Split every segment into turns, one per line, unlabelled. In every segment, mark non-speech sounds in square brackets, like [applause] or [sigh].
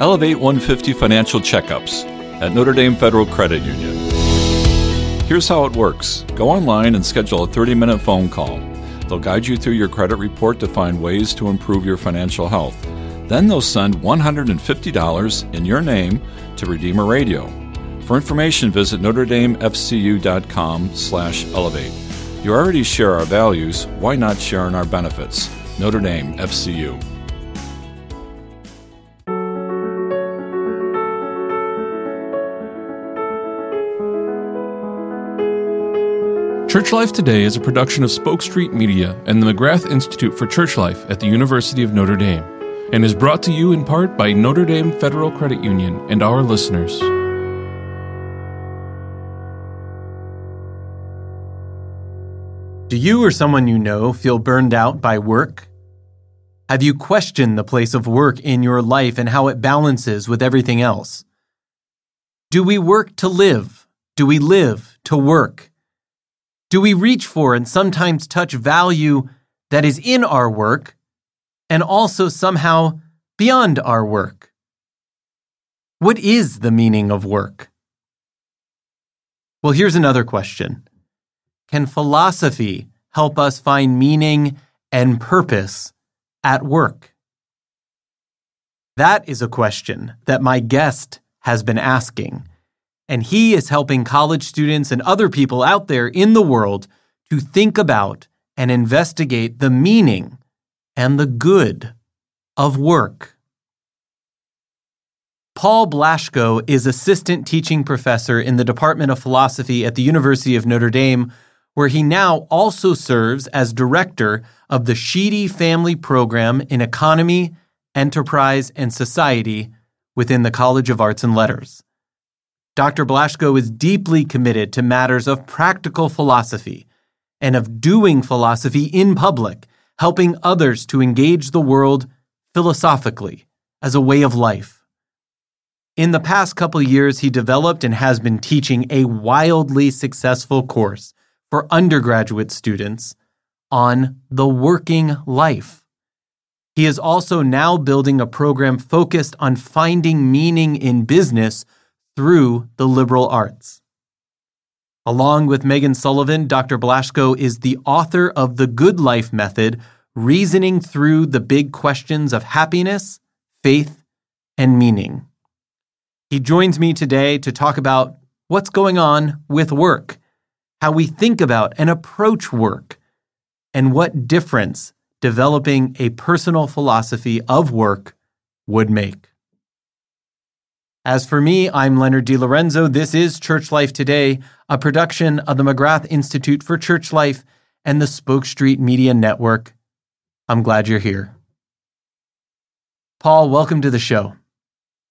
Elevate 150 Financial Checkups at Notre Dame Federal Credit Union. Here's how it works go online and schedule a 30 minute phone call. They'll guide you through your credit report to find ways to improve your financial health. Then they'll send $150 in your name to Redeemer Radio. For information, visit NotreDameFCU.com slash elevate. You already share our values, why not share in our benefits? Notre Dame FCU.
Church Life Today is a production of Spoke Street Media and the McGrath Institute for Church Life at the University of Notre Dame, and is brought to you in part by Notre Dame Federal Credit Union and our listeners.
Do you or someone you know feel burned out by work? Have you questioned the place of work in your life and how it balances with everything else? Do we work to live? Do we live to work? Do we reach for and sometimes touch value that is in our work and also somehow beyond our work? What is the meaning of work? Well, here's another question Can philosophy help us find meaning and purpose at work? That is a question that my guest has been asking and he is helping college students and other people out there in the world to think about and investigate the meaning and the good of work. Paul Blaschko is assistant teaching professor in the Department of Philosophy at the University of Notre Dame, where he now also serves as director of the Sheedy Family Program in Economy, Enterprise, and Society within the College of Arts and Letters. Dr. Blaschko is deeply committed to matters of practical philosophy and of doing philosophy in public, helping others to engage the world philosophically as a way of life. In the past couple years, he developed and has been teaching a wildly successful course for undergraduate students on the working life. He is also now building a program focused on finding meaning in business through the liberal arts. Along with Megan Sullivan, Dr. Blaschko is the author of The Good Life Method, reasoning through the big questions of happiness, faith, and meaning. He joins me today to talk about what's going on with work, how we think about and approach work, and what difference developing a personal philosophy of work would make. As for me, I'm Leonard DiLorenzo. This is Church Life Today, a production of the McGrath Institute for Church Life and the Spoke Street Media Network. I'm glad you're here. Paul, welcome to the show.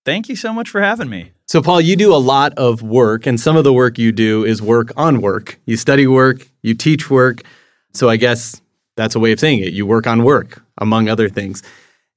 Thank you so much for having me.
So, Paul, you do a lot of work, and some of the work you do is work on work. You study work, you teach work. So, I guess that's a way of saying it. You work on work, among other things.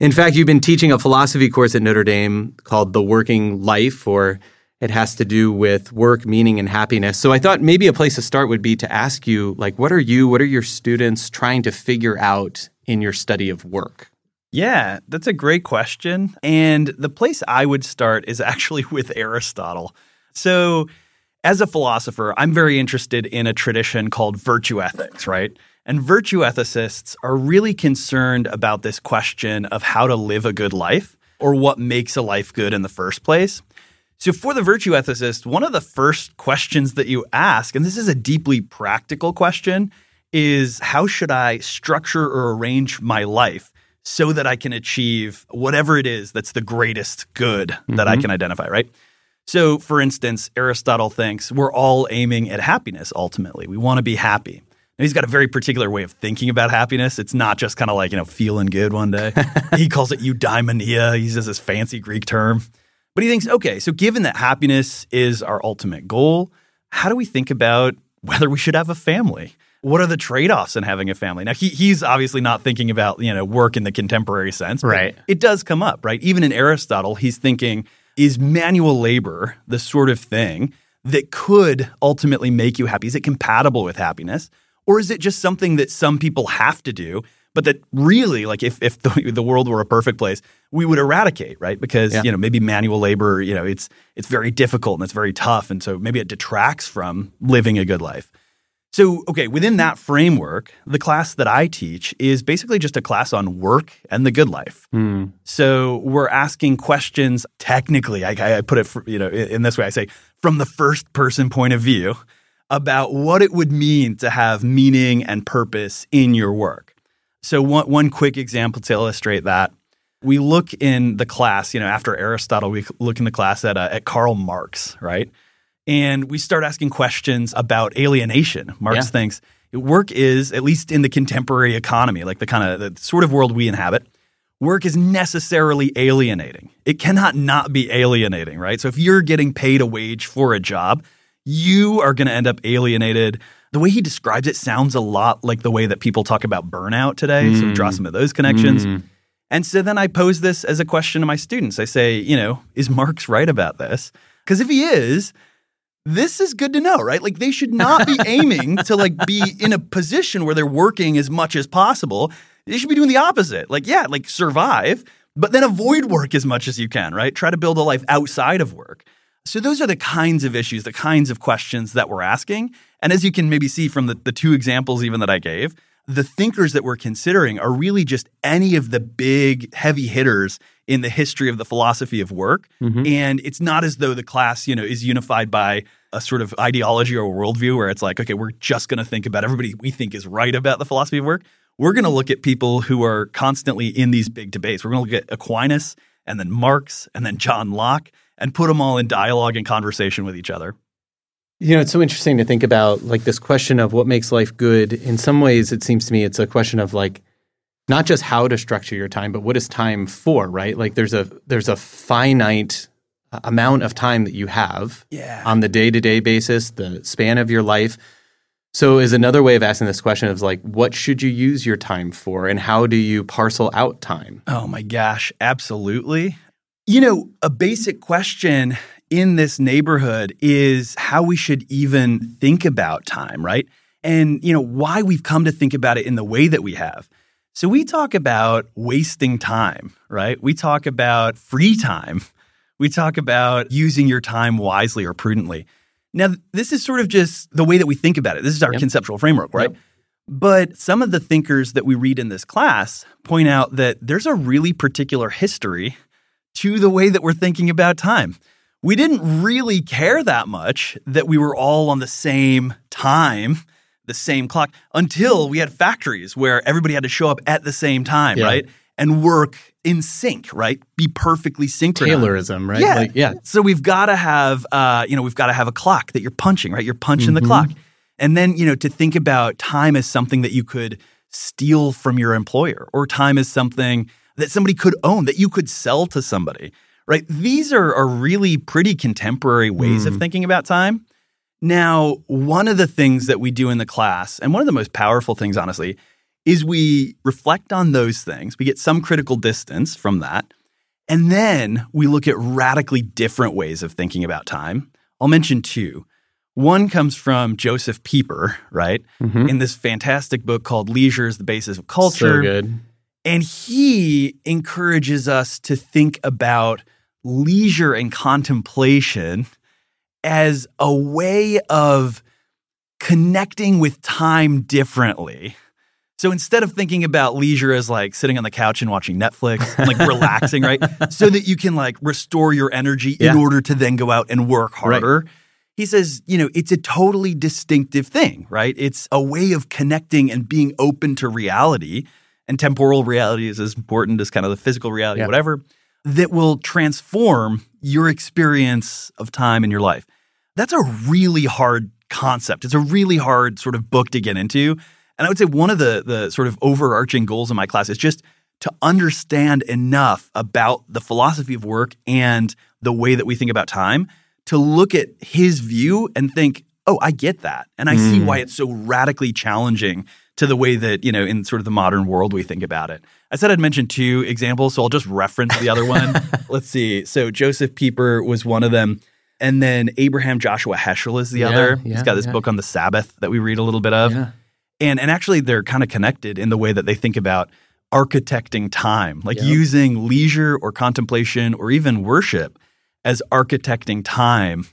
In fact, you've been teaching a philosophy course at Notre Dame called The Working Life, or it has to do with work, meaning, and happiness. So I thought maybe a place to start would be to ask you, like, what are you, what are your students trying to figure out in your study of work?
Yeah, that's a great question. And the place I would start is [laughs] actually with Aristotle. So, as a philosopher, I'm very interested in a tradition called virtue ethics, right? And virtue ethicists are really concerned about this question of how to live a good life or what makes a life good in the first place. So, for the virtue ethicist, one of the first questions that you ask, and this is a deeply practical question, is how should I structure or arrange my life so that I can achieve whatever it is that's the greatest good mm-hmm. that I mm-hmm. can identify, right? So, for instance, Aristotle thinks we're all aiming at happiness ultimately. We want to be happy. And he's got a very particular way of thinking about happiness. It's not just kind of like, you know, feeling good one day. [laughs] he calls it eudaimonia. He uses this fancy Greek term. But he thinks, okay, so given that happiness is our ultimate goal, how do we think about whether we should have a family? What are the trade-offs in having a family? Now he, he's obviously not thinking about, you know, work in the contemporary sense.
Right.
It does come up, right? Even in Aristotle, he's thinking, is manual labor the sort of thing that could ultimately make you happy? Is it compatible with happiness? Or is it just something that some people have to do, but that really, like if, if the, [laughs] the world were a perfect place, we would eradicate, right? Because,
Yeah.
you know, maybe manual labor, you know, it's it's very difficult and it's very tough. And so maybe it detracts from living a good life. So, okay, within that framework, the class that I teach is basically just a class on work and the good life. Hmm. So we're asking questions. Technically, I, I put it, for, you know, in this way. I say from the first person point of view about what it would mean to have meaning and purpose in your work. So one one quick example to illustrate that. We look in the class, you know, after Aristotle, we look in the class at uh, at Karl Marx, right? And we start asking questions about alienation. Marx
Yeah.
thinks work is, at least in the contemporary economy, like the kind of the sort of world we inhabit, work is necessarily alienating. It cannot not be alienating, right? So if you're getting paid a wage for a job, you are going to end up alienated. The way he describes it sounds a lot like the way that people talk about burnout today. So draw mm. some of those connections. Mm. And so then I pose this as a question to my students. I say, you know, is Marx right about this? Because if he is, this is good to know, right? Like they should not be [laughs] aiming to like be in a position where they're working as much as possible. They should be doing the opposite. Like, yeah, like survive, but then avoid work as much as you can, right? Try to build a life outside of work. So those are the kinds of issues, the kinds of questions that we're asking. And as you can maybe see from the, the two examples even that I gave, the thinkers that we're considering are really just any of the big heavy hitters in the history of the philosophy of work. Mm-hmm. And it's not as though the class, you know, is unified by a sort of ideology or worldview where it's like, okay, we're just going to think about everybody we think is right about the philosophy of work. We're going to look at people who are constantly in these big debates. We're going to look at Aquinas and then Marx and then John Locke and put them all in dialogue and conversation with each other.
You know, it's so interesting to think about like this question of what makes life good. In some ways, it seems to me it's a question of like not just how to structure your time, but what is time for, right? Like there's a there's a finite amount of time that you have
Yeah.
on the day-to-day basis, the span of your life. So is another way of asking this question of like what should you use your time for and how do you parcel out time?
Oh my gosh, absolutely. You know, a basic question in this neighborhood is how we should even think about time, right? And, you know, why we've come to think about it in the way that we have. So we talk about wasting time, right? We talk about free time. We talk about using your time wisely or prudently. Now, this is sort of just the way that we think about it. This is our conceptual framework, right?
Yep.
But some of the thinkers that we read in this class point out that there's a really particular history to the way that we're thinking about time. We didn't really care that much that we were all on the same time, the same clock, until we had factories where everybody had to show up at the same time,
Yeah.
right? And work in sync, right? Be perfectly synchronized.
Taylorism, right?
Yeah.
Like, yeah.
So we've got to have, uh, you know, we've got to have a clock that you're punching, right? You're punching the clock. And then, you know, to think about time as something that you could steal from your employer or time as something that somebody could own, that you could sell to somebody, right? These are, are really pretty contemporary ways of hmm. thinking about time. Now, one of the things that we do in the class, and one of the most powerful things, honestly, is we reflect on those things. We get some critical distance from that. And then we look at radically different ways of thinking about time. I'll mention two. One comes from Josef Pieper, right? Mm-hmm. In this fantastic book called Leisure is the Basis of Culture.
So good.
And he encourages us to think about leisure and contemplation as a way of connecting with time differently. So instead of thinking about leisure as like sitting on the couch and watching Netflix, and, like [laughs] relaxing, right? So that you can like restore your energy in order to then go out and work harder. He says, you know, it's a totally distinctive thing, right? It's a way of connecting and being open to reality. And temporal reality is as important as kind of the physical reality,
Yeah.
whatever, that will transform your experience of time in your life. That's a really hard concept. It's a really hard sort of book to get into. And I would say one of the the sort of overarching goals in my class is just to understand enough about the philosophy of work and the way that we think about time to look at his view and think, "Oh, I get that." And I see mm. why it's so radically challenging to the way that, you know, in sort of the modern world we think about it. I said I'd mention two examples, so I'll just reference the other one. [laughs] Let's see. So Josef Pieper was one of them. And then Abraham Joshua Heschel is the
Yeah,
other.
yeah,
He's got this
yeah.
book on the Sabbath that we read a little bit of. And, and actually, they're kind of connected in the way that they think about architecting time, like yep. using leisure or contemplation or even worship as architecting time,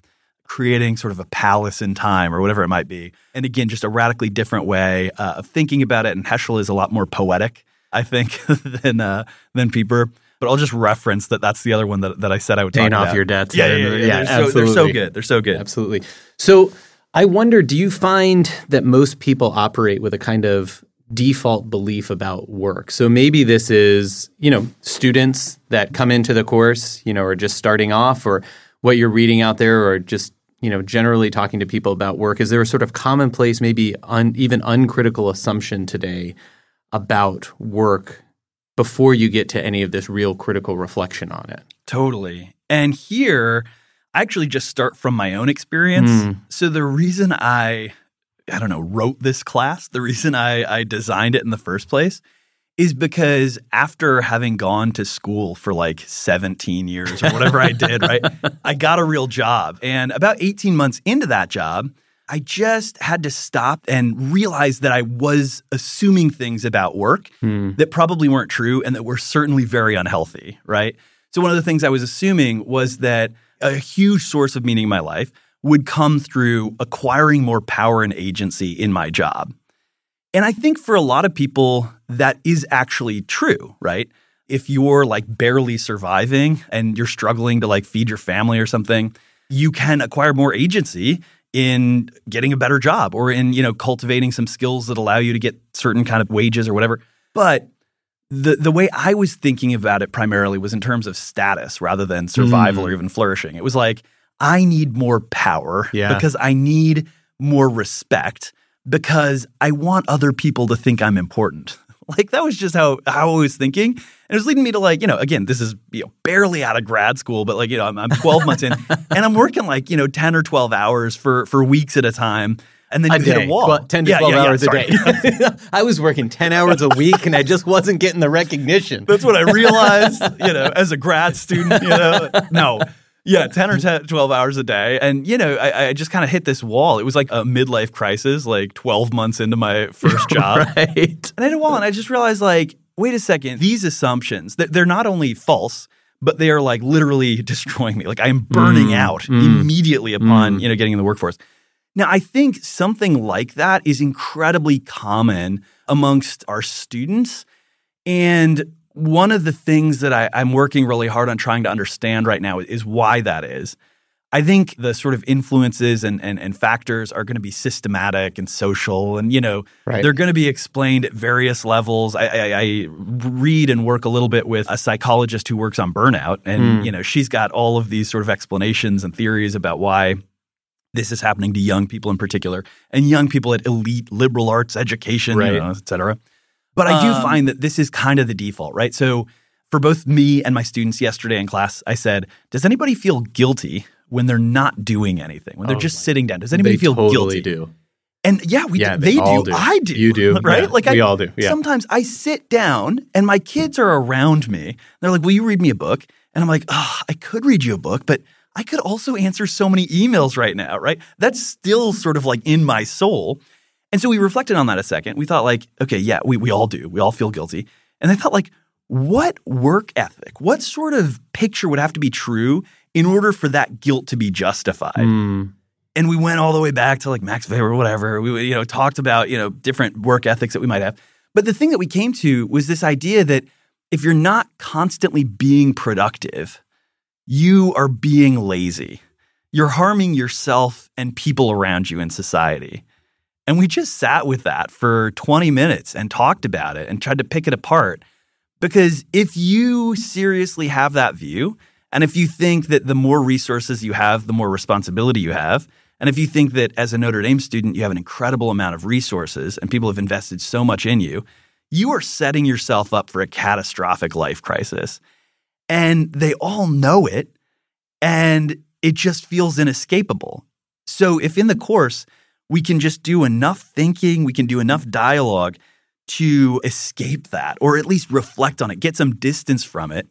creating sort of a palace in time or whatever it might be. And again, just a radically different way uh, of thinking about it. And Heschel is a lot more poetic, I think, [laughs] than uh, than Pieper. But I'll just reference that that's the other one that, that I said I would
Paying off
about.
your debts.
Yeah, yeah, yeah. yeah, yeah they're, so, they're so good. They're so good.
Absolutely. So I wonder, do you find that most people operate with a kind of default belief about work. So maybe this is, you know, students that come into the course, you know, are just starting off or what you're reading out there or just, you know, generally talking to people about work. Is there a sort of commonplace, maybe un, even uncritical assumption today about work before you get to any of this real critical reflection on it?
Totally. And here, I actually just start from my own experience. Mm. So the reason I I don't know, wrote this class, the reason I, I designed it in the first place is because after having gone to school for like 17 years or whatever I did, right, [laughs] I got a real job. And about 18 months into that job, I just had to stop and realize that I was assuming things about work hmm. that probably weren't true and that were certainly very unhealthy, right? So, one of the things I was assuming was that a huge source of meaning in my life would come through acquiring more power and agency in my job. And I think for a lot of people, that is actually true, right? If you're like barely surviving and you're struggling to like feed your family or something, you can acquire more agency in getting a better job or in, you know, cultivating some skills that allow you to get certain kind of wages or whatever. But the the way I was thinking about it primarily was in terms of status rather than survival mm. or even flourishing. It was like I need more power yeah. because I need more respect because I want other people to think I'm important. [laughs] Like that was just how how I was thinking, and it was leading me to like you know again this is you know barely out of grad school, but like you know I'm, I'm 12 months in, [laughs] and I'm working like you know 10 or 12 hours for for weeks at a time. And then you
a
hit a wall.
Well, 10 to
yeah,
12
yeah,
hours a day. [laughs] I was working 10 hours a week and I just wasn't getting the recognition.
That's what I realized, you know, as a grad student, you know. No, yeah, 10 or 10, 12 hours a day. And, you know, I, I just kind of hit this wall. It was like a midlife crisis, like 12 months into my first [laughs] job.
right.
And I hit a wall and I just realized, like, wait a second, these assumptions, they're not only false, but they are like literally [laughs] destroying me. Like I am burning mm, out mm, immediately upon, mm. you know, getting in the workforce. Now, I think something like that is incredibly common amongst our students. And one of the things that I, I'm working really hard on trying to understand right now is why that is. I think the sort of influences and, and, and factors are going to be systematic and social, and you know right. they're going to be explained at various levels. I, I, I, read and work a little bit with a psychologist who works on burnout, and mm. you know she's got all of these sort of explanations and theories about why this is happening to young people in particular, and young people at elite liberal arts education, right. you know, et cetera. But I do um, find that this is kind of the default, right? So for both me and my students yesterday in class, I said, Does anybody feel guilty when they're not doing anything, when they're oh, just sitting down? Does anybody feel
totally
guilty?
do.
And yeah, we
yeah,
do. they do.
do.
I do.
You do. [laughs]
Right?
Yeah,
like
we
I,
all do. Yeah.
Sometimes I sit down and my kids are around me. They're like, Will you read me a book? And I'm like, oh, I could read you a book, but I could also answer so many emails right now, right? That's still sort of like in my soul. And so we reflected on that a second. We thought, like, okay, yeah, we, we all do. We all feel guilty. And I thought, like, what work ethic, what sort of picture would have to be true in order for that guilt to be justified? Mm. And we went all the way back to like Max Weber or whatever. We you know talked about you know different work ethics that we might have. But the thing that we came to was this idea that if you're not constantly being productive, you are being lazy. You're harming yourself and people around you in society. And we just sat with that for 20 minutes and talked about it and tried to pick it apart. Because if you seriously have that view, and if you think that the more resources you have, the more responsibility you have, and if you think that as a Notre Dame student, you have an incredible amount of resources and people have invested so much in you, you are setting yourself up for a catastrophic life crisis. And they all know it, and it just feels inescapable. So if in the course, we can just do enough thinking, we can do enough dialogue to escape that or at least reflect on it, get some distance from it.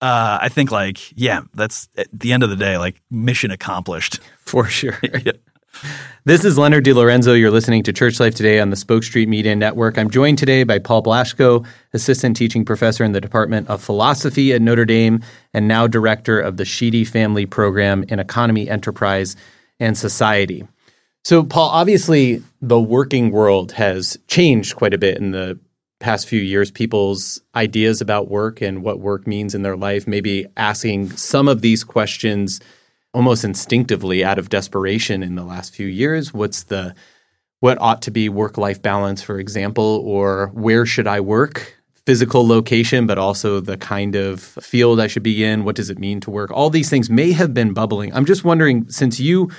Uh, I think, like, yeah, that's at the end of the day, like, mission accomplished. [laughs]
For sure.
yeah. [laughs]
This is Leonard DiLorenzo. You're listening to Church Life Today on the Spoke Street Media Network. I'm joined today by Paul Blaschko, Assistant Teaching Professor in the Department of Philosophy at Notre Dame and now Director of the Sheedy Family Program in Economy, Enterprise, and Society. So, Paul, obviously, the working world has changed quite a bit in the past few years. People's ideas about work and what work means in their life, maybe asking some of these questions almost instinctively out of desperation in the last few years. What's the what ought to be work life balance, for example, or where should I work? Physical location, but also the kind of field I should be in. What does it mean to work? All these things may have been bubbling. I'm just wondering, since you,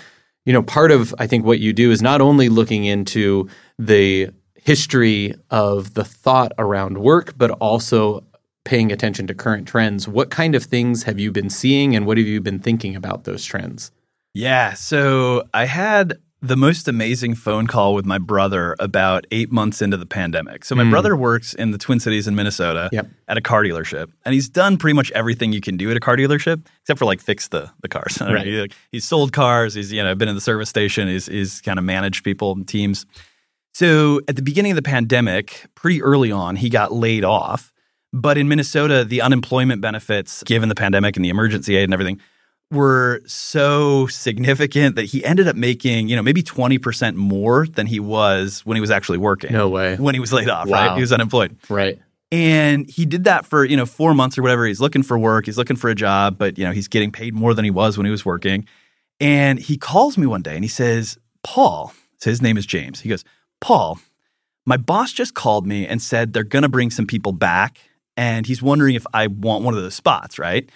you know, part of I think what you do is not only looking into the history of the thought around work, but also paying attention to current trends. What kind of things have you been seeing and what have you been thinking about those trends?
Yeah. So I had the most amazing phone call with my brother about eight months into the pandemic. So my mm. brother works in the Twin Cities in Minnesota yep. at a car dealership, and he's done pretty much everything you can do at a car dealership, except for like fix the the cars. [laughs] Right. he, he's sold cars. He's you know been in the service station. He's he's kind of managed people and teams. So at the beginning of the pandemic, pretty early on, he got laid off but in Minnesota, the unemployment benefits, given the pandemic and the emergency aid and everything, were so significant that he ended up making, you know, maybe 20% more than he was when he was actually working.
No way.
When he was laid off, wow. right? He was unemployed.
Right.
And he did that for, you know, four months or whatever. He's looking for work. He's looking for a job, but, you know, he's getting paid more than he was when he was working. And he calls me one day and he says, Paul, so his name is James. He goes, Paul, my boss just called me and said they're going to bring some people back and he's wondering if I want one of those spots, right?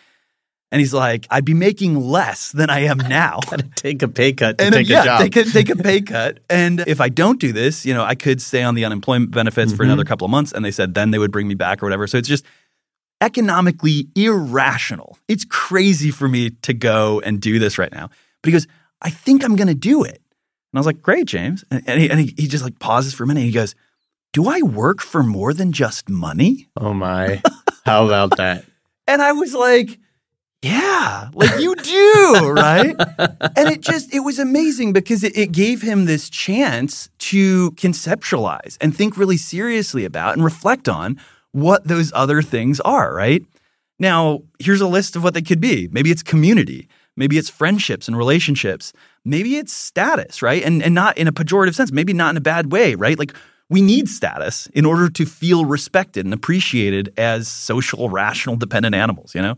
And he's like, I'd be making less than I am now. [laughs]
Take a pay cut to
and,
take
yeah,
a job.
Take a, take a [laughs] pay cut. And if I don't do this, you know, I could stay on the unemployment benefits mm-hmm. for another couple of months. And they said then they would bring me back or whatever. So it's just economically irrational. It's crazy for me to go and do this right now. But he goes, I think I'm going to do it. And I was like, great, James. And, and, he, and he, he just like pauses for a minute. he goes, do I work for more than just money?
Oh my. How about that? [laughs]
and I was like, yeah, like you do, right? and it just, it was amazing because it, it, gave him this chance to conceptualize and think really seriously about and reflect on what those other things are, right? Now, here's a list of what they could be. Maybe it's community. Maybe it's friendships and relationships. Maybe it's status, right? And, and not in a pejorative sense, maybe not in a bad way, right? Like we need status in order to feel respected and appreciated as social, rational, dependent animals, you know?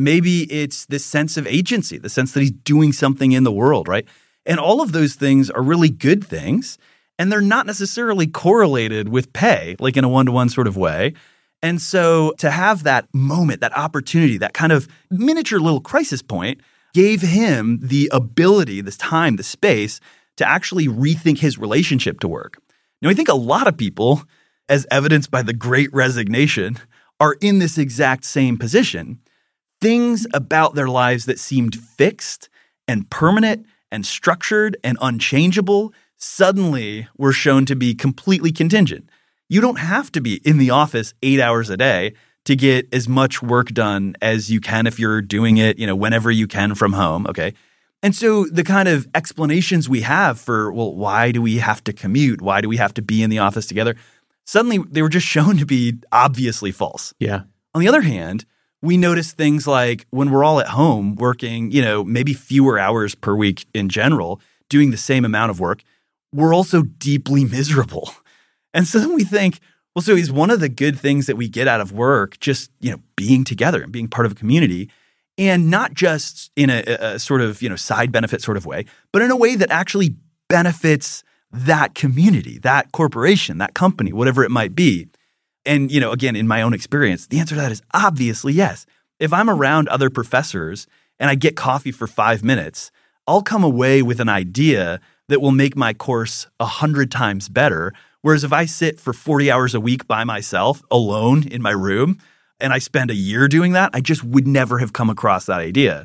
Maybe it's this sense of agency, the sense that he's doing something in the world, right? And all of those things are really good things. And they're not necessarily correlated with pay, like in a one to one sort of way. And so to have that moment, that opportunity, that kind of miniature little crisis point gave him the ability, this time, the space to actually rethink his relationship to work. Now, I think a lot of people, as evidenced by the great resignation, are in this exact same position. Things about their lives that seemed fixed and permanent and structured and unchangeable suddenly were shown to be completely contingent. You don't have to be in the office eight hours a day to get as much work done as you can if you're doing it, you know, whenever you can from home. Okay. And so the kind of explanations we have for, well, why do we have to commute? Why do we have to be in the office together? Suddenly they were just [laughs] shown to be obviously false.
Yeah.
On the other hand, we notice things like when we're all at home working, you know, maybe fewer hours per week in general, doing the same amount of work, we're also deeply miserable. [laughs] And so then we think, well, so is one of the good things that we get out of work just, you know, being together and being part of a community and not just in a, a, sort of you know side benefit sort of way, but in a way that actually benefits that community, that corporation, that company, whatever it might be. And you know, again, in my own experience, the answer to that is obviously yes. If I'm around other professors and I get coffee for five minutes, I'll come away with an idea that will make my course a hundred times better. Whereas if I sit for 40 hours a week by myself alone in my room, and I spend a year doing that, I just would never have come across that idea.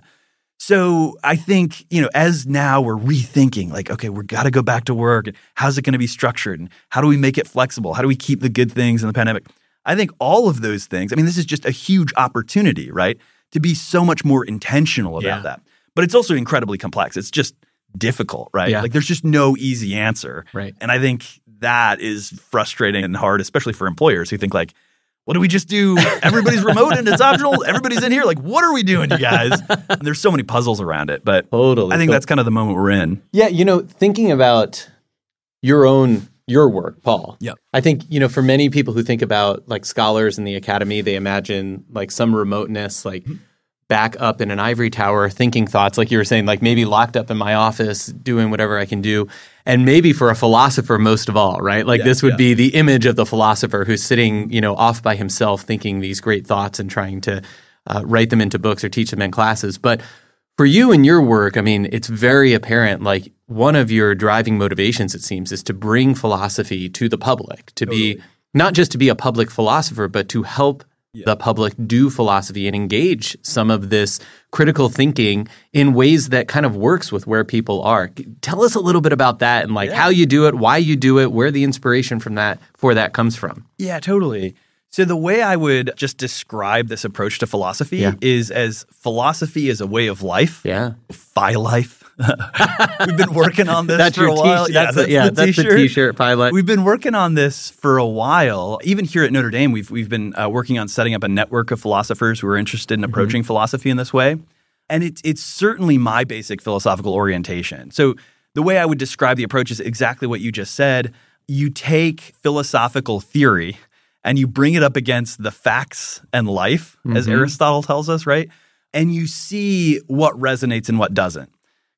So I think, you know, as now we're rethinking, like, okay, we've got to go back to work. And How's it going to be structured? And how do we make it flexible? How do we keep the good things in the pandemic? I think all of those things, I mean, this is just a huge opportunity, right? To be so much more intentional about yeah. that. But it's also incredibly complex. It's just difficult, right?
Yeah.
Like there's just no easy answer.
Right.
And I think that is frustrating and hard, especially for employers who think like, what do we just do? Everybody's remote and it's optional. Everybody's in here. Like, what are we doing, you guys? [laughs] And there's so many puzzles around it, but
Totally.
I think that's kind of the moment we're in.
Yeah, you know, thinking about your own your work, Paul.
Yeah.
I think, you know, for many people who think about like scholars in the academy, they imagine like some remoteness, like mm-hmm. Back up in an ivory tower, thinking thoughts, like you were saying, like maybe locked up in my office, doing whatever I can do. And maybe for a philosopher most of all, right? Like
Yeah,
this would
yeah.
be the image of the philosopher who's sitting, you know, off by himself thinking these great thoughts and trying to uh, write them into books or teach them in classes. But for you and your work, I mean, it's very apparent. Like one of your driving motivations, it seems, is to bring philosophy to the public, to be not just to be a public philosopher, but to help the public do philosophy and engage some of this critical thinking in ways that kind of works with where people are. Tell us a little bit about that and like how you do it, why you do it, where the inspiration from that for that comes from.
Yeah, totally. So the way I would just describe this approach to philosophy
Yeah.
is as philosophy is a way of life.
Yeah.
Phi life. We've been working on this
That's
for a while.
t-shirt. That's, yeah, that's the t-shirt pilot.
We've been working on this for a while. Even here at Notre Dame, we've we've been uh, working on setting up a network of philosophers who are interested in
Mm-hmm.
approaching philosophy in this way. And it's it's certainly my basic philosophical orientation. So the way I would describe the approach is exactly what you just said. You take philosophical theory and you bring it up against the facts and life, as Aristotle tells us, right? And you see what resonates and what doesn't.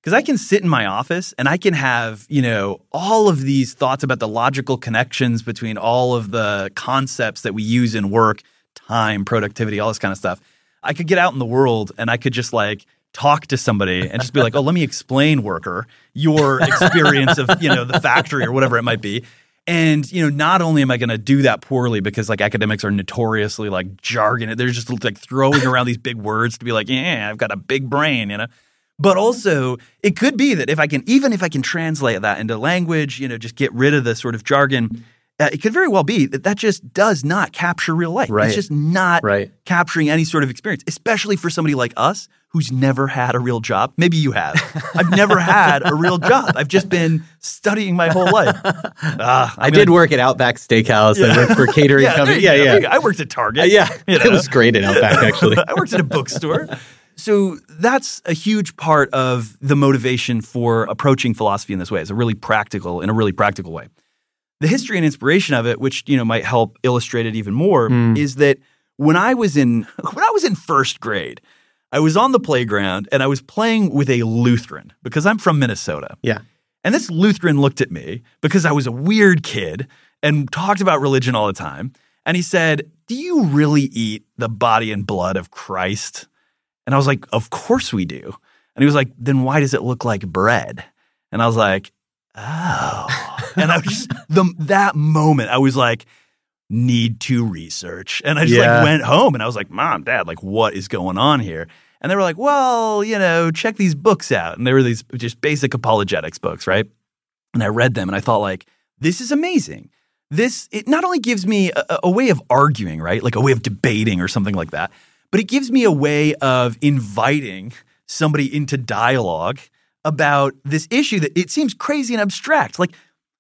Because I can sit in my office and I can have, you know, all of these thoughts about the logical connections between all of the concepts that we use in work, time, productivity, all this kind of stuff. I could get out in the world and I could just like talk to somebody and just be like, "Oh, let me explain, worker, your [laughs] experience of, you know, the factory or whatever it might be." And you know, not only am I going to do that poorly because like academics are notoriously like jargon, they're just like throwing around these big words to be like, "Yeah, I've got a big brain," you know. But also, it could be that if I can, even if I can translate that into language, you know, just get rid of the sort of jargon, uh, it could very well be that that just does not capture real life.
Right.
It's just not
Right.
capturing any sort of experience, especially for somebody like us who's never had a real job. Maybe you have. [laughs] I've never had a real job. I've just been studying my whole life. [laughs] Ah,
I did work at Outback Steakhouse. I worked for [laughs] catering
Yeah,
company. Yeah,
go.
yeah.
There you go. I worked at Target.
Uh, yeah,
You
it was great at Outback actually.
I worked at a bookstore. So that's a huge part of the motivation for approaching philosophy in this way. It's a really practical, in a really practical way. The history and inspiration of it, which you know might help illustrate it even more, hmm. is that when I was in when I was in first grade, I was on the playground and I was playing with a Lutheran because I'm from Minnesota.
yeah.
And this Lutheran looked at me because I was a weird kid and talked about religion all the time. And he said, Do you really eat the body and blood of Christ? And I was like, Of course we do. And he was like, Then why does it look like bread? And I was like, Oh. [laughs] and I was just, the, that moment, I was like, Need to research. And I just
Yeah.
like went home and I was like, Mom, Dad, like, what is going on here? And they were like, well, you know, check these books out. And they were these just basic apologetics books, right? And I read them and I thought, like, this is amazing. This, it not only gives me a, a way of arguing, right? Like a way of debating or something like that, but it gives me a way of inviting somebody into dialogue about this issue that it seems crazy and abstract. Like,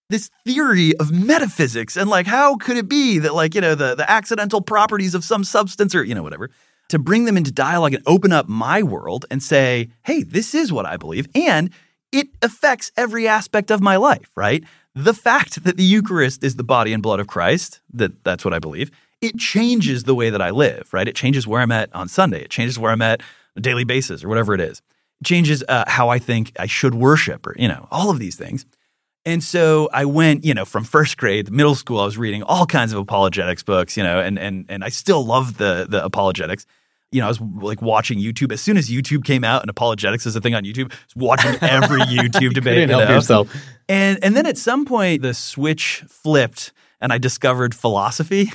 this theory of metaphysics and like how could it be that like you know the the accidental properties of some substance or you know whatever to bring them into dialogue and open up my world and say hey this is what i believe and it affects every aspect of my life right the fact that the eucharist is the body and blood of christ that that's what i believe it changes the way that i live right it changes where i'm at on sunday it changes where i'm at on a daily basis or whatever it is it changes uh, how i think i should worship or you know all of these things and so I went, you know, from first grade, middle school, I was reading all kinds of apologetics books, you know, and and and I still love the the apologetics. You know, I was like watching YouTube as soon as YouTube came out and apologetics is a thing on YouTube. I was watching every [laughs] YouTube debate. You
help yourself.
And and then at some point the switch flipped and I discovered philosophy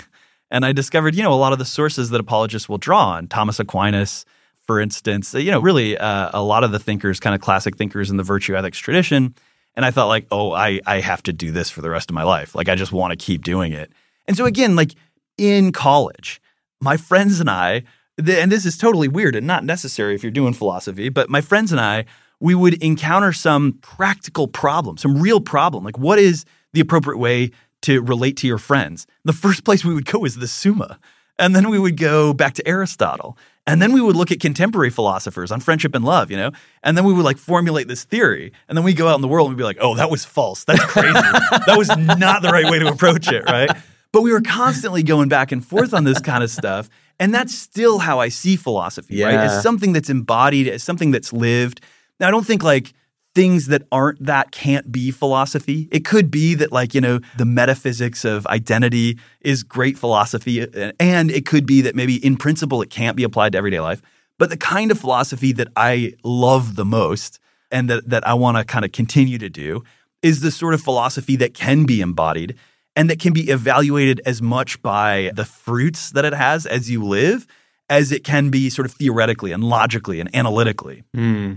and I discovered, you know, a lot of the sources that apologists will draw on. Thomas Aquinas, for instance, you know, really uh, a lot of the thinkers, kind of classic thinkers in the virtue ethics tradition. And I thought like, oh, I I have to do this for the rest of my life. Like I just want to keep doing it. And so again, like in college, my friends and I, th- and this is totally weird and not necessary if you're doing philosophy, but my friends and I we would encounter some practical problem, some real problem. Like, what is the appropriate way to relate to your friends? The first place we would go is the Summa. And then we would go back to Aristotle. And then we would look at contemporary philosophers on friendship and love, you know? And then we would like formulate this theory. And then we go out in the world and we'd be like, oh, that was false. That's crazy. [laughs] that was not the right way to approach it, right? But we were constantly going back and forth on this kind of stuff. And that's still how I see philosophy,
Yeah.
right? As something that's embodied, as something that's lived. Now, I don't think like things that aren't that can't be philosophy. It could be that, like, you know, the metaphysics of identity is great philosophy. And it could be that maybe in principle it can't be applied to everyday life. But the kind of philosophy that I love the most and that, that I want to kind of continue to do is the sort of philosophy that can be embodied and that can be evaluated as much by the fruits that it has as you live as it can be sort of theoretically and logically and analytically. Hmm.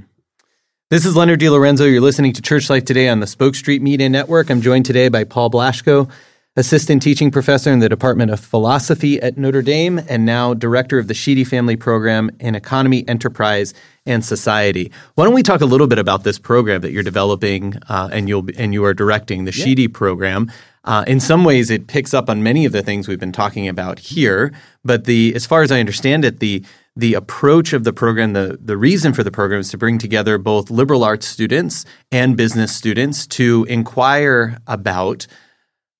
This is Leonard DiLorenzo. You're listening to Church Life Today on the Spoke Street Media Network. I'm joined today by Paul Blaschko, assistant teaching professor in the Department of Philosophy at Notre Dame and now director of the Sheedy Family Program in Economy, Enterprise, and Society. Why don't we talk a little bit about this program that you're developing uh, and you'll and you are directing the Sheedy program? Uh, in some ways, it picks up on many of the things we've been talking about here. But the, as far as I understand it, the the approach of the program, the the reason for the program is to bring together both liberal arts students and business students to inquire about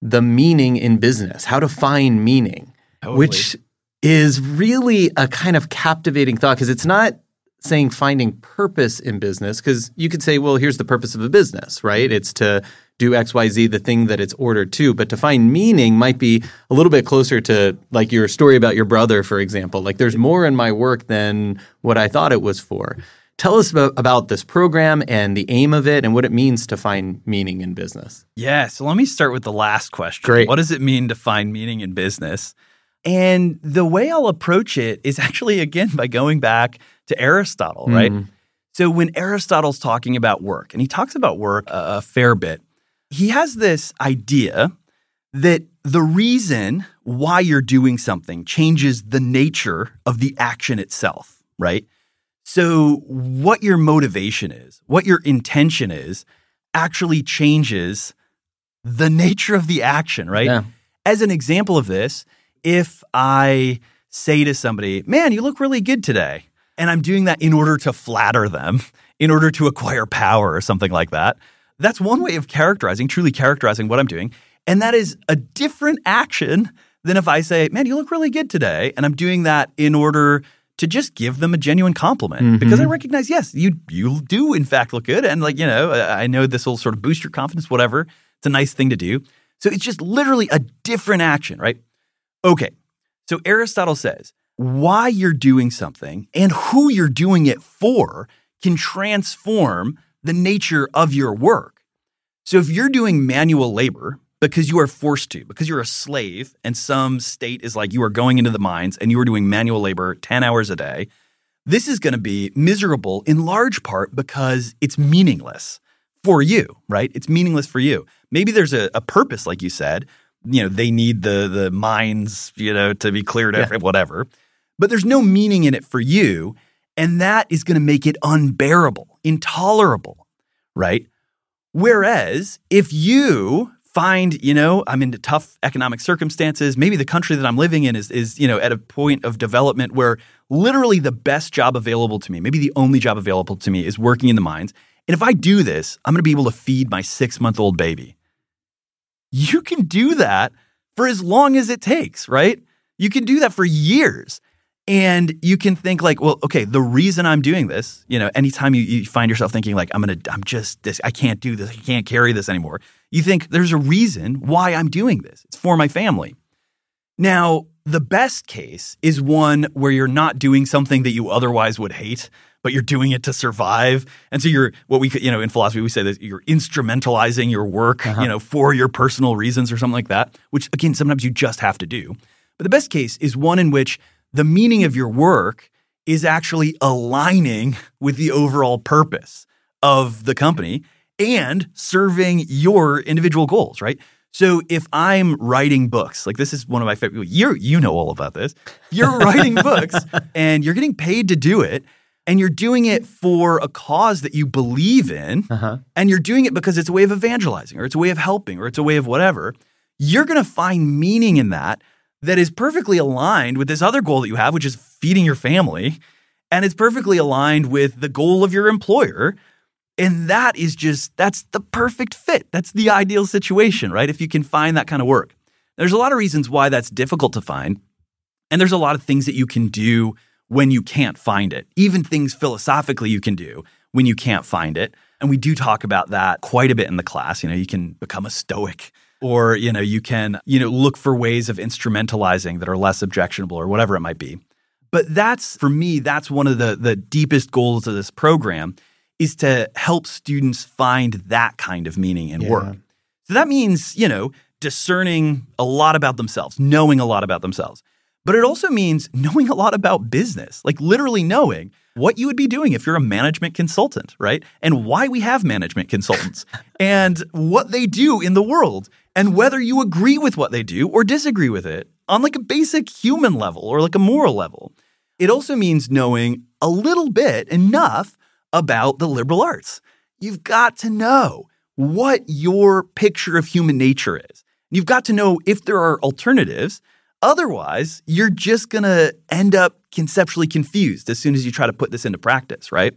the meaning in business, how to find meaning, which is really a kind of captivating thought because it's not saying finding purpose in business because you could say, well, here's the purpose of a business, right? It's to do XYZ, the thing that it's ordered to. But to find meaning might be a little bit closer to like your story about your brother, for example. Like there's more in my work than what I thought it was for. Tell us about, this program and the aim of it and what it means to find meaning in business.
Yeah. So let me start with the last question.
Great.
What does it mean to find meaning in business? And the way I'll approach it is [laughs] actually, again, by going back to Aristotle, right? Mm. So when Aristotle's talking about work, and he talks about work a, a fair bit, he has this idea that the reason why you're doing something changes the nature of the action itself, right? So, what your motivation is, what your intention is, actually changes the nature of the action, right?
Yeah.
As an example of this, if I say to somebody, man, you look really good today, and I'm doing that in order to flatter them, in order to acquire power or something like that, that's one way of characterizing, truly characterizing what I'm doing. And that is a different action than if I say, man, you look really good today, and I'm doing that in order to just give them a genuine compliment mm-hmm. because I recognize, yes, you you do in fact look good, and like you know, I I know this will sort of boost your confidence, whatever. It's a nice thing to do. So it's just literally a different action, right? Okay. So Aristotle says why you're doing something and who you're doing it for can transform the nature of your work. So if you're doing manual labor because you are forced to, because you're a slave and some state is like you are going into the mines and you are doing manual labor 10 hours a day, this is going to be miserable in large part because it's meaningless for you, right? It's meaningless for you. Maybe there's a, a purpose, like you said. You know, they need the the mines, you know, to be cleared,
Yeah.
whatever. But there's no meaning in it for you, and that is going to make it unbearable, intolerable, right? Whereas if you find, you know, I'm into tough economic circumstances, maybe the country that I'm living in is is, you know, at a point of development where literally the best job available to me, maybe the only job available to me is working in the mines. And if I do this, I'm going to be able to feed my 6-month-old baby. You can do that for as long as it takes, right? You can do that for years. And you can think like, well, okay, the reason I'm doing this, you know, anytime you, you find yourself thinking like, I'm gonna, I'm just this, I can't do this, I can't carry this anymore. You think there's a reason why I'm doing this. It's for my family. Now, the best case is one where you're not doing something that you otherwise would hate, but you're doing it to survive. And so you're what we could, you know, in philosophy we say that you're instrumentalizing your work, uh-huh. you know, for your personal reasons or something like that, which again sometimes you just have to do. But the best case is one in which the meaning of your work is actually aligning with the overall purpose of the company and serving your individual goals, right? So if I'm writing books, like this is one of my favorite, you you know all about this. You're [laughs] writing books and you're getting paid to do it. and you're doing it for a cause that you believe in,
Uh-huh.
and you're doing it because it's a way of evangelizing or it's a way of helping or it's a way of whatever, you're going to find meaning in that that is perfectly aligned with this other goal that you have, which is feeding your family. And it's perfectly aligned with the goal of your employer. And that is just, that's the perfect fit. That's the ideal situation, right? If you can find that kind of work. There's a lot of reasons why that's difficult to find. And there's a lot of things that you can do when you can't find it, even things philosophically you can do when you can't find it. And we do talk about that quite a bit in the class. You know, you can become a stoic or, you know, you can, you know, look for ways of instrumentalizing that are less objectionable or whatever it might be. But that's for me, that's one of the the deepest goals of this program is to help students find that kind of meaning in work. So that means, you know, discerning a lot about themselves, knowing a lot about themselves. But it also means knowing a lot about business, like literally knowing what you would be doing if you're a management consultant, right? And why we have management consultants [laughs] and what they do in the world and whether you agree with what they do or disagree with it on like a basic human level or like a moral level. It also means knowing a little bit, enough about the liberal arts. You've got to know what your picture of human nature is. You've got to know if there are alternatives. Otherwise, you're just going to end up conceptually confused as soon as you try to put this into practice, right?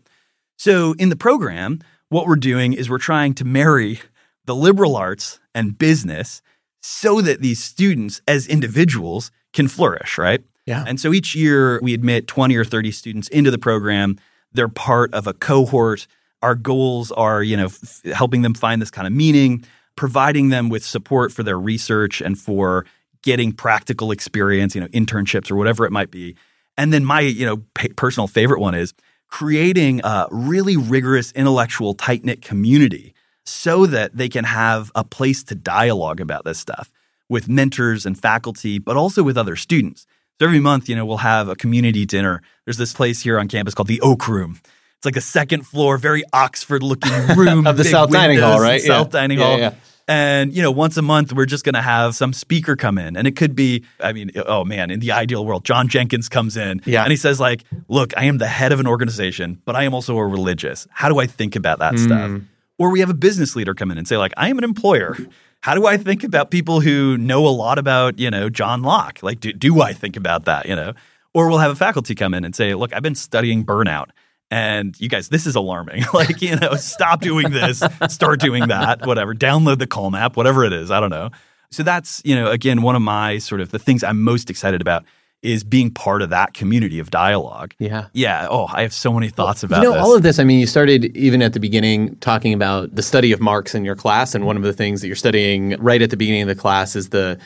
So, in the program, what we're doing is we're trying to marry the liberal arts and business so that these students as individuals can flourish, right?
Yeah.
And so each year we admit 20 or 30 students into the program. They're part of a cohort. Our goals are, you know, f- helping them find this kind of meaning, providing them with support for their research and for getting practical experience, you know, internships or whatever it might be. And then my, you know, personal favorite one is creating a really rigorous intellectual tight knit community so that they can have a place to dialogue about this stuff with mentors and faculty, but also with other students. So every month, you know, we'll have a community dinner. There's this place here on campus called the Oak Room. It's like a second floor, very Oxford looking [laughs] room
Of the South Dining Hall, right?
South
Yeah.
Dining
Yeah,
Hall.
yeah.
And you know, once a month, we're just going to have some speaker come in, and it could be, I mean, oh man, in the ideal world, John Jenkins comes in,
Yeah.
and he says like, "Look, I am the head of an organization, but I am also a religious. How do I think about that hmm. stuff?" Or we have a business leader come in and say like, "I am an employer. How do I think about people who know a lot about you know John Locke? Like, do, do I think about that? You know?" Or we'll have a faculty come in and say, "Look, I've been studying burnout." And you guys, this is alarming. [laughs] like, you know, stop doing this, start doing that, whatever. Download the Calm app, whatever it is. I don't know. So that's, you know, again, one of my sort of the things I'm most excited about is being part of that community of dialogue.
Yeah.
Yeah. Oh, I have so many thoughts about
you know,
this.
all of this, I mean, you started even at the beginning talking about the study of Marx in your class. And one of the things that you're studying right at the beginning of the class is the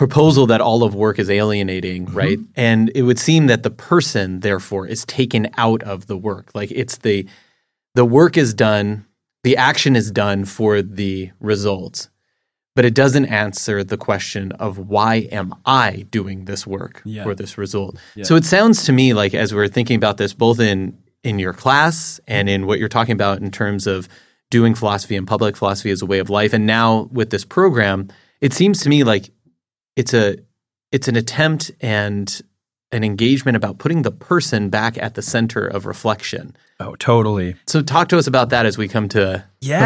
proposal that all of work is alienating, mm-hmm. right? And it would seem that the person, therefore, is taken out of the work. Like it's the the work is done, the action is done for the results, but it doesn't answer the question of why am I doing this work
Yeah.
for this result. So it sounds to me like as we're thinking about this, both in in your class and in what you're talking about in terms of doing philosophy and public philosophy as a way of life, and now with this program, it seems to me like it's a it's an attempt and an engagement about putting the person back at the center of reflection.
oh, totally.
So talk to us about that as we come to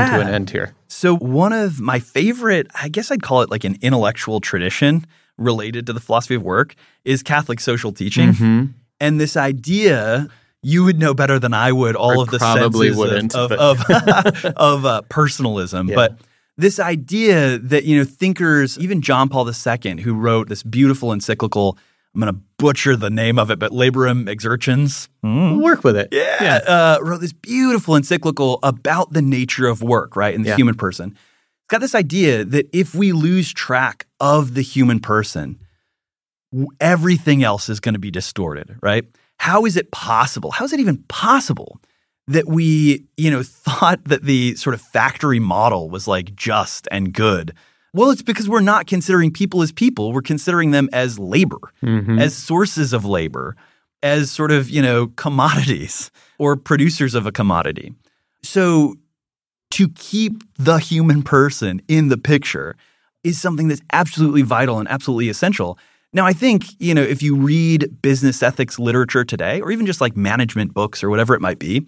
come to an end here.
So, one of my favorite, I guess I'd call it like an intellectual tradition related to the philosophy of work, is Catholic social teaching.
Mm-hmm.
And this idea, you would know better than I would all of the
probably
senses
wouldn't,
of, of, [laughs] of, uh, personalism. [laughs]
Yeah.
But this idea that, you know, thinkers, even John Paul II, who wrote this beautiful encyclical, I'm going to butcher the name of it, but Laborem Exercens.
We'll work with it.
Yeah, Uh, wrote this beautiful encyclical about the nature of work, right, and the
Yeah.
human person. It's got this idea that if we lose track of the human person, everything else is going to be distorted, right? How is it possible? How is it even possible that we, you know, [laughs] thought that the sort of factory model was like just and good? Well, it's because we're not considering people as people. We're considering them as labor, mm-hmm. as sources of labor, as sort of, you know, commodities or producers of a commodity. So to keep the human person in the picture is something that's absolutely vital and absolutely essential. Now, I think, you know, if you read business ethics literature today, or even just like management books or whatever it might be,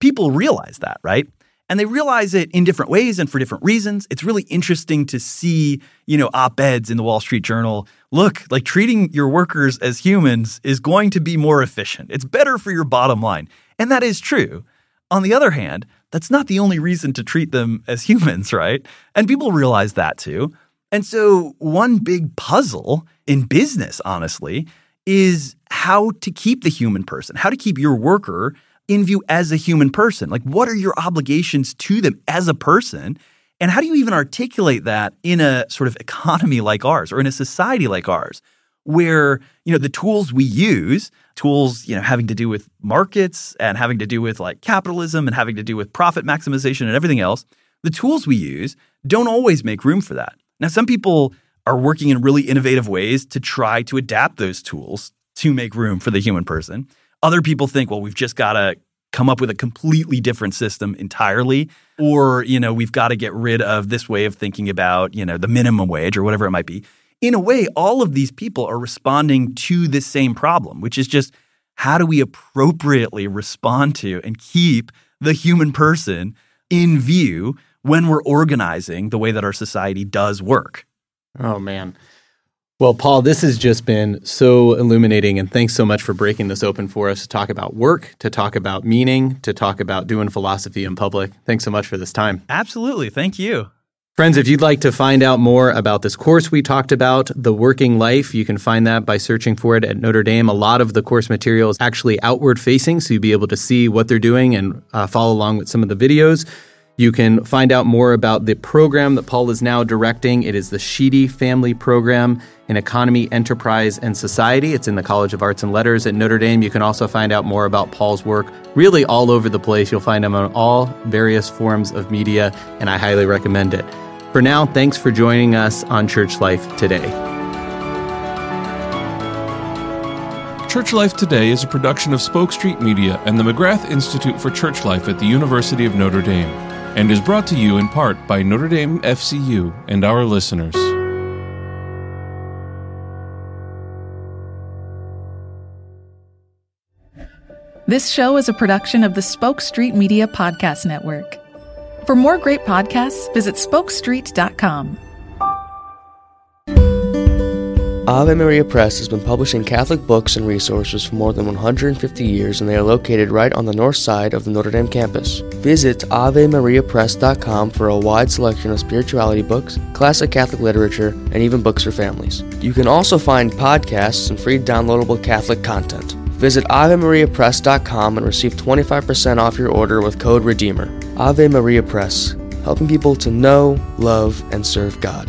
people realize that, right? And they realize it in different ways and for different reasons. It's really interesting to see, you know, op-eds in the Wall Street Journal. Look, like treating your workers as humans is going to be more efficient. It's better for your bottom line. And that is true. On the other hand, that's not the only reason to treat them as humans, right? And people realize that too. And so, one big puzzle in business, honestly, is how to keep the human person, how to keep your worker in view as a human person. Like, what are your obligations to them as a person? And how do you even articulate that in a sort of economy like ours or in a society like ours, where, you know, the tools we use, tools, you know, having to do with markets and having to do with like capitalism and having to do with profit maximization and everything else, the tools we use don't always make room for that. Now, some people are working in really innovative ways to try to adapt those tools to make room for the human person. Other people think, well, we've just got to come up with a completely different system entirely or you know we've got to get rid of this way of thinking about you know the minimum wage or whatever it might be. In a way all of these people are responding to this same problem which is just how do we appropriately respond to and keep the human person in view when we're organizing the way that our society does work?
Oh man well, Paul, this has just been so illuminating, and thanks so much for breaking this open for us to talk about work, to talk about meaning, to talk about doing philosophy in public. Thanks so much for this time.
Absolutely. Thank you.
Friends, if you'd like to find out more about this course we talked about, The Working Life, you can find that by searching for it at Notre Dame. A lot of the course material is actually outward facing, so you'll be able to see what they're doing and uh, follow along with some of the videos. You can find out more about the program that Paul is now directing. It is the Sheedy Family Program in Economy, Enterprise, and Society. It's in the College of Arts and Letters at Notre Dame. You can also find out more about Paul's work really all over the place. You'll find him on all various forms of media, and I highly recommend it. For now, thanks for joining us on Church Life Today.
Church Life Today is a production of Spoke Street Media and the McGrath Institute for Church Life at the University of Notre Dame and is brought to you in part by Notre Dame FCU and our listeners.
This show is a production of the Spoke Street Media Podcast Network. For more great podcasts, visit spokestreet.com.
Ave Maria Press has been publishing Catholic books and resources for more than 150 years, and they are located right on the north side of the Notre Dame campus. Visit AveMariaPress.com for a wide selection of spirituality books, classic Catholic literature, and even books for families. You can also find podcasts and free downloadable Catholic content. Visit AveMariaPress.com and receive 25% off your order with code REDEEMER. Ave Maria Press, helping people to know, love, and serve God.